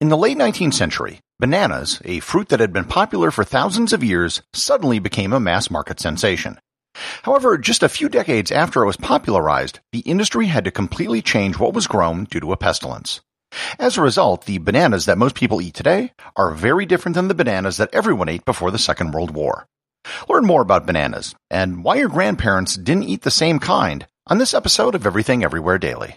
In the late 19th century, bananas, a fruit that had been popular for thousands of years, suddenly became a mass market sensation. However, just a few decades after it was popularized, the industry had to completely change what was grown due to a pestilence. As a result, the bananas that most people eat today are very different than the bananas that everyone ate before the Second World War. Learn more about bananas and why your grandparents didn't eat the same kind on this episode of Everything Everywhere Daily.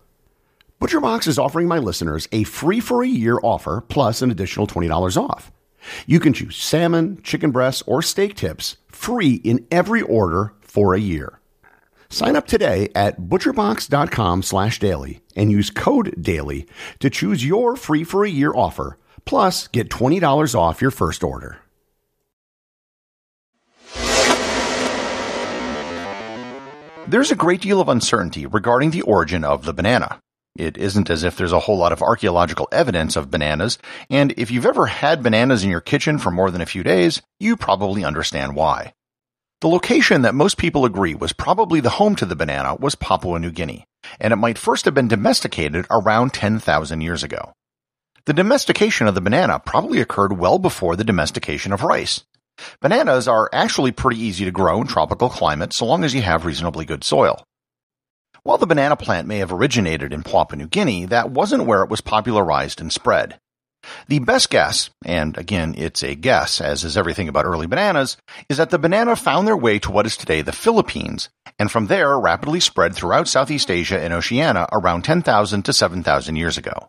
ButcherBox is offering my listeners a free for a year offer plus an additional $20 off. You can choose salmon, chicken breasts, or steak tips free in every order for a year. Sign up today at butcherbox.com slash daily and use code daily to choose your free for a year offer. Plus, get $20 off your first order. There's a great deal of uncertainty regarding the origin of the banana. It isn't as if there's a whole lot of archaeological evidence of bananas, and if you've ever had bananas in your kitchen for more than a few days, you probably understand why. The location that most people agree was probably the home to the banana was Papua New Guinea, and it might first have been domesticated around 10,000 years ago. The domestication of the banana probably occurred well before the domestication of rice. Bananas are actually pretty easy to grow in tropical climates so long as you have reasonably good soil. While the banana plant may have originated in Papua New Guinea, that wasn't where it was popularized and spread. The best guess, and again it's a guess as is everything about early bananas, is that the banana found their way to what is today the Philippines, and from there rapidly spread throughout Southeast Asia and Oceania around 10,000 to 7,000 years ago.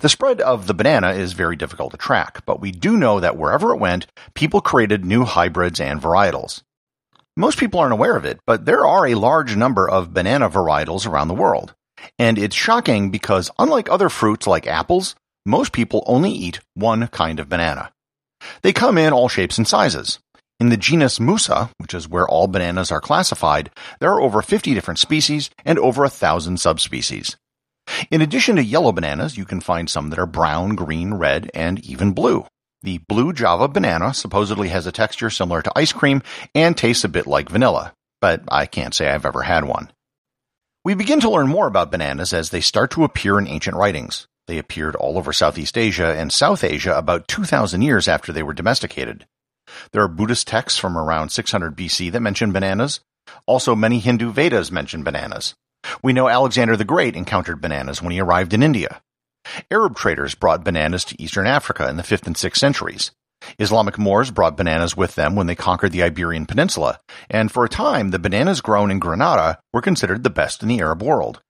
The spread of the banana is very difficult to track, but we do know that wherever it went, people created new hybrids and varietals. Most people aren't aware of it, but there are a large number of banana varietals around the world. And it's shocking because unlike other fruits like apples, most people only eat one kind of banana. They come in all shapes and sizes. In the genus Musa, which is where all bananas are classified, there are over 50 different species and over a thousand subspecies. In addition to yellow bananas, you can find some that are brown, green, red, and even blue. The blue Java banana supposedly has a texture similar to ice cream and tastes a bit like vanilla, but I can't say I've ever had one. We begin to learn more about bananas as they start to appear in ancient writings. They appeared all over Southeast Asia and South Asia about 2,000 years after they were domesticated. There are Buddhist texts from around 600 BC that mention bananas. Also, many Hindu Vedas mention bananas. We know Alexander the Great encountered bananas when he arrived in India. Arab traders brought bananas to eastern Africa in the 5th and 6th centuries. Islamic Moors brought bananas with them when they conquered the Iberian Peninsula, and for a time the bananas grown in Granada were considered the best in the Arab world.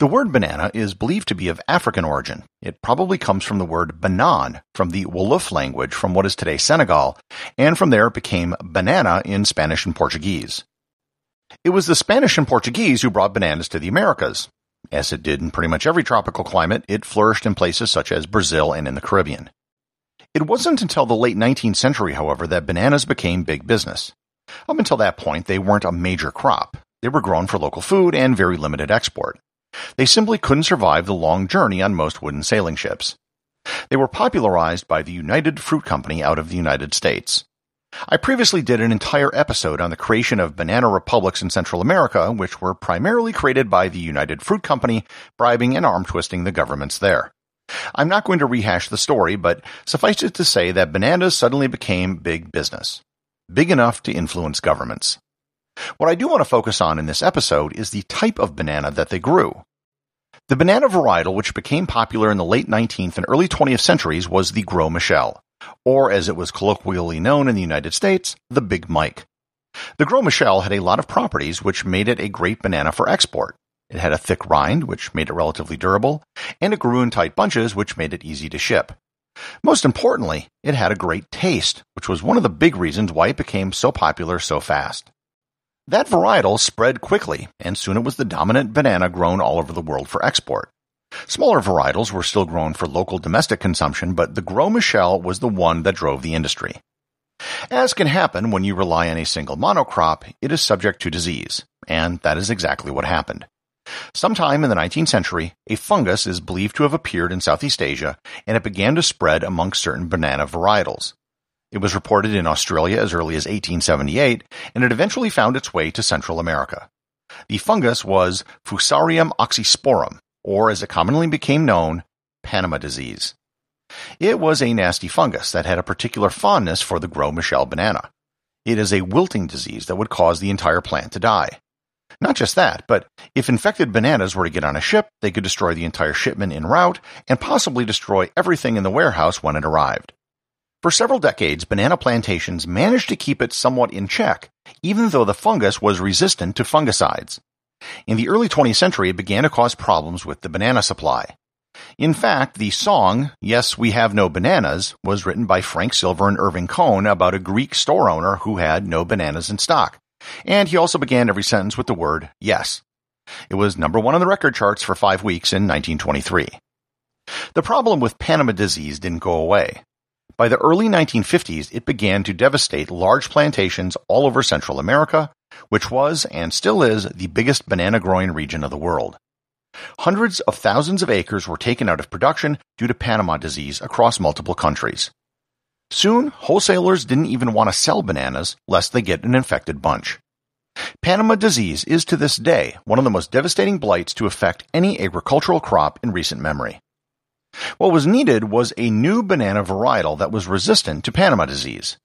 The word banana is believed to be of African origin. It probably comes from the word banan from the Wolof language from what is today Senegal, and from there it became banana in Spanish and Portuguese. It was the Spanish and Portuguese who brought bananas to the Americas. As it did in pretty much every tropical climate, it flourished in places such as Brazil and in the Caribbean. It wasn't until the late 19th century, however, that bananas became big business. Up until that point, they weren't a major crop. They were grown for local food and very limited export. They simply couldn't survive the long journey on most wooden sailing ships. They were popularized by the United Fruit Company out of the United States. I previously did an entire episode on the creation of banana republics in Central America, which were primarily created by the United Fruit Company, bribing and arm twisting the governments there. I'm not going to rehash the story, but suffice it to say that bananas suddenly became big business. Big enough to influence governments. What I do want to focus on in this episode is the type of banana that they grew. The banana varietal which became popular in the late 19th and early 20th centuries was the Gros Michel, or as it was colloquially known in the United States, the Big Mike. The Gros Michel had a lot of properties which made it a great banana for export. It had a thick rind, which made it relatively durable, and it grew in tight bunches, which made it easy to ship. Most importantly, it had a great taste, which was one of the big reasons why it became so popular so fast. That varietal spread quickly, and soon it was the dominant banana grown all over the world for export. Smaller varietals were still grown for local domestic consumption, but the Gros Michel was the one that drove the industry. As can happen when you rely on a single monocrop, it is subject to disease, and that is exactly what happened. Sometime in the 19th century, a fungus is believed to have appeared in Southeast Asia, and it began to spread amongst certain banana varietals. It was reported in Australia as early as 1878, and it eventually found its way to Central America. The fungus was Fusarium oxysporum, or as it commonly became known, Panama disease. It was a nasty fungus that had a particular fondness for the Gros Michel banana. It is a wilting disease that would cause the entire plant to die. Not just that, but if infected bananas were to get on a ship, they could destroy the entire shipment en route and possibly destroy everything in the warehouse when it arrived. For several decades, banana plantations managed to keep it somewhat in check, even though the fungus was resistant to fungicides. In the early 20th century, it began to cause problems with the banana supply. In fact, the song, Yes, We Have No Bananas, was written by Frank Silver and Irving Cohn about a Greek store owner who had no bananas in stock. And he also began every sentence with the word yes. It was number one on the record charts for five weeks in 1923. The problem with Panama disease didn't go away. By the early 1950s, it began to devastate large plantations all over Central America, which was and still is the biggest banana growing region of the world. Hundreds of thousands of acres were taken out of production due to Panama disease across multiple countries. Soon, wholesalers didn't even want to sell bananas lest they get an infected bunch. Panama disease is to this day one of the most devastating blights to affect any agricultural crop in recent memory. What was needed was a new banana varietal that was resistant to Panama disease.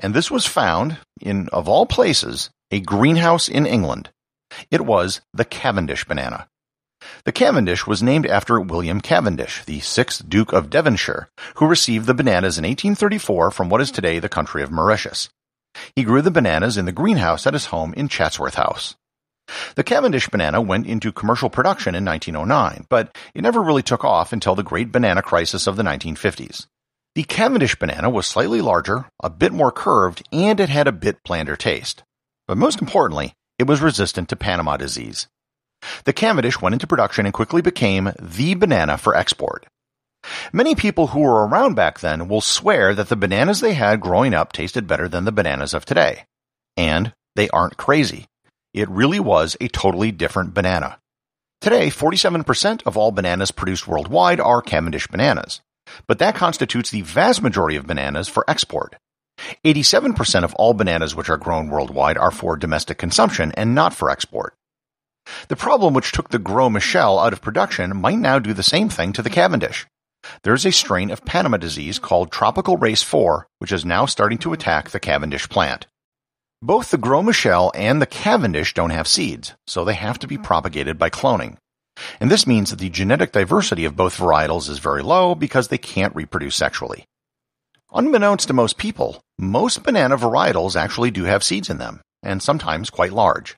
And this was found in, of all places, a greenhouse in England. It was the Cavendish banana. The Cavendish was named after William Cavendish, the sixth Duke of Devonshire, who received the bananas in 1834 from what is today the country of Mauritius. He grew the bananas in the greenhouse at his home in Chatsworth House. The Cavendish banana went into commercial production in 1909, but it never really took off until the great banana crisis of the 1950s. The Cavendish banana was slightly larger, a bit more curved, and it had a bit blander taste. But most importantly, it was resistant to Panama disease. The Cavendish went into production and quickly became the banana for export. Many people who were around back then will swear that the bananas they had growing up tasted better than the bananas of today. And they aren't crazy. It really was a totally different banana. Today, 47% of all bananas produced worldwide are Cavendish bananas, but that constitutes the vast majority of bananas for export. 87% of all bananas which are grown worldwide are for domestic consumption and not for export. The problem which took the Gros Michel out of production might now do the same thing to the Cavendish. There is a strain of Panama disease called Tropical Race 4, which is now starting to attack the Cavendish plant. Both the Gros Michel and the Cavendish don't have seeds, so they have to be propagated by cloning. And this means that the genetic diversity of both varietals is very low because they can't reproduce sexually. Unbeknownst to most people, most banana varietals actually do have seeds in them, and sometimes quite large.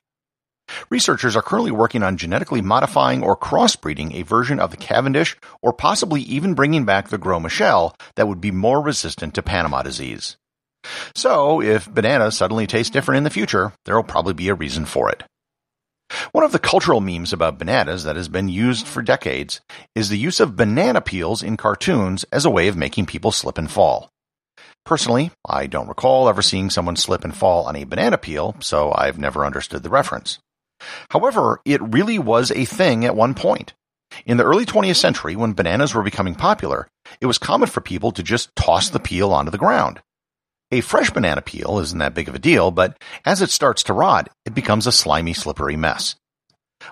Researchers are currently working on genetically modifying or crossbreeding a version of the Cavendish or possibly even bringing back the Gros Michel that would be more resistant to Panama disease. So, if bananas suddenly taste different in the future, there will probably be a reason for it. One of the cultural memes about bananas that has been used for decades is the use of banana peels in cartoons as a way of making people slip and fall. Personally, I don't recall ever seeing someone slip and fall on a banana peel, so I've never understood the reference. However, it really was a thing at one point. In the early 20th century, when bananas were becoming popular, it was common for people to just toss the peel onto the ground. A fresh banana peel isn't that big of a deal, but as it starts to rot, it becomes a slimy, slippery mess.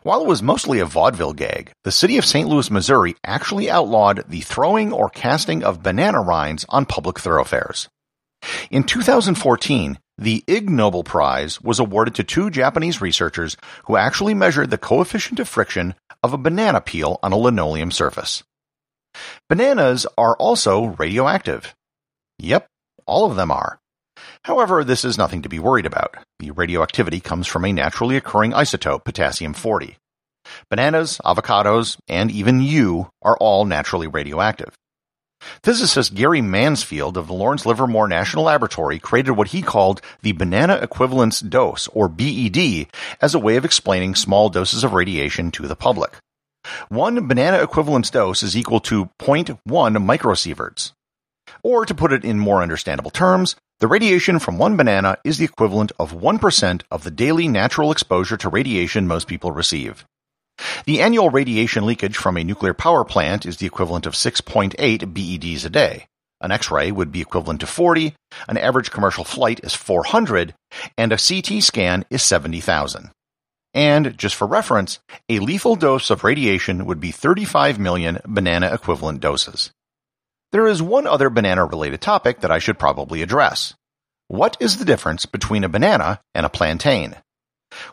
While it was mostly a vaudeville gag, the city of St. Louis, Missouri actually outlawed the throwing or casting of banana rinds on public thoroughfares. In 2014, the Ig Nobel Prize was awarded to two Japanese researchers who actually measured the coefficient of friction of a banana peel on a linoleum surface. Bananas are also radioactive. Yep, all of them are. However, this is nothing to be worried about. The radioactivity comes from a naturally occurring isotope, potassium 40. Bananas, avocados, and even you are all naturally radioactive. Physicist Gary Mansfield of the Lawrence Livermore National Laboratory created what he called the banana equivalence dose, or BED, as a way of explaining small doses of radiation to the public. One banana equivalence dose is equal to 0.1 microsieverts. Or to put it in more understandable terms, the radiation from one banana is the equivalent of 1% of the daily natural exposure to radiation most people receive. The annual radiation leakage from a nuclear power plant is the equivalent of 6.8 BEDs a day. An X-ray would be equivalent to 40, an average commercial flight is 400, and a CT scan is 70,000. And, just for reference, a lethal dose of radiation would be 35 million banana equivalent doses. There is one other banana related topic that I should probably address. What is the difference between a banana and a plantain?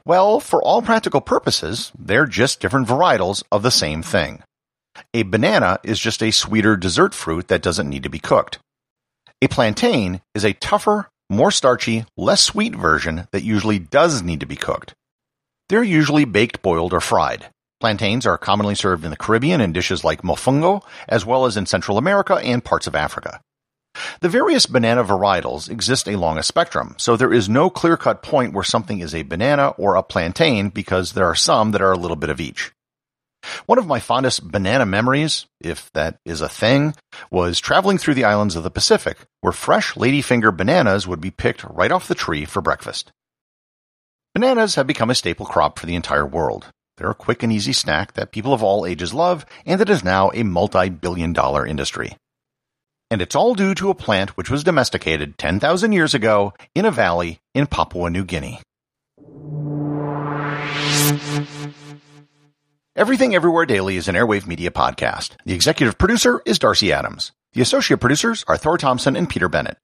Well, for all practical purposes, they're just different varietals of the same thing. A banana is just a sweeter dessert fruit that doesn't need to be cooked. A plantain is a tougher, more starchy, less sweet version that usually does need to be cooked. They're usually baked, boiled, or fried. Plantains are commonly served in the Caribbean in dishes like mofongo, as well as in Central America and parts of Africa. The various banana varietals exist along a spectrum, so there is no clear-cut point where something is a banana or a plantain because there are some that are a little bit of each. One of my fondest banana memories, if that is a thing, was traveling through the islands of the Pacific, where fresh ladyfinger bananas would be picked right off the tree for breakfast. Bananas have become a staple crop for the entire world. They're a quick and easy snack that people of all ages love, and it is now a multi-billion dollar industry. And it's all due to a plant which was domesticated 10,000 years ago in a valley in Papua New Guinea. Everything Everywhere Daily is an Airwave Media podcast. The executive producer is Darcy Adams. The associate producers are Thor Thompson and Peter Bennett.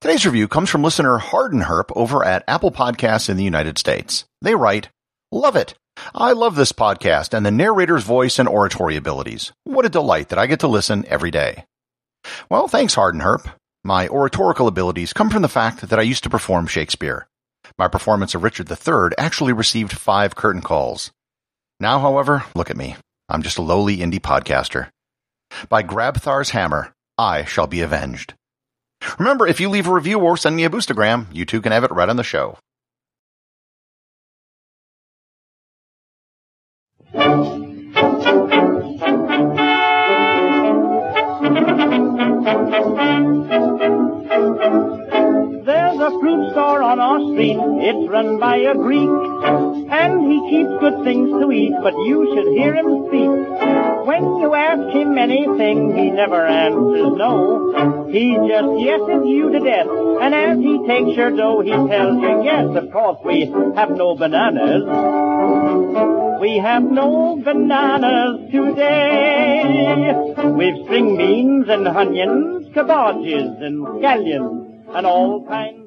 Today's review comes from listener Harden Herp over at Apple Podcasts in the United States. They write, Love it. I love this podcast and the narrator's voice and oratory abilities. What a delight that I get to listen every day. Well, thanks, Hardenherp. My oratorical abilities come from the fact that I used to perform Shakespeare. My performance of Richard III actually received five curtain calls. Now, however, look at me. I'm just a lowly indie podcaster. By Grabthar's hammer, I shall be avenged. Remember, if you leave a review or send me a boostagram, you too can have it read on the show. It's run by a Greek, and he keeps good things to eat, but you should hear him speak. When you ask him anything, he never answers no. He just yeses you to death, and as he takes your dough, he tells you, yes, of course, we have no bananas. We have no bananas today. We've string beans and onions, cabbages and scallions, and all kinds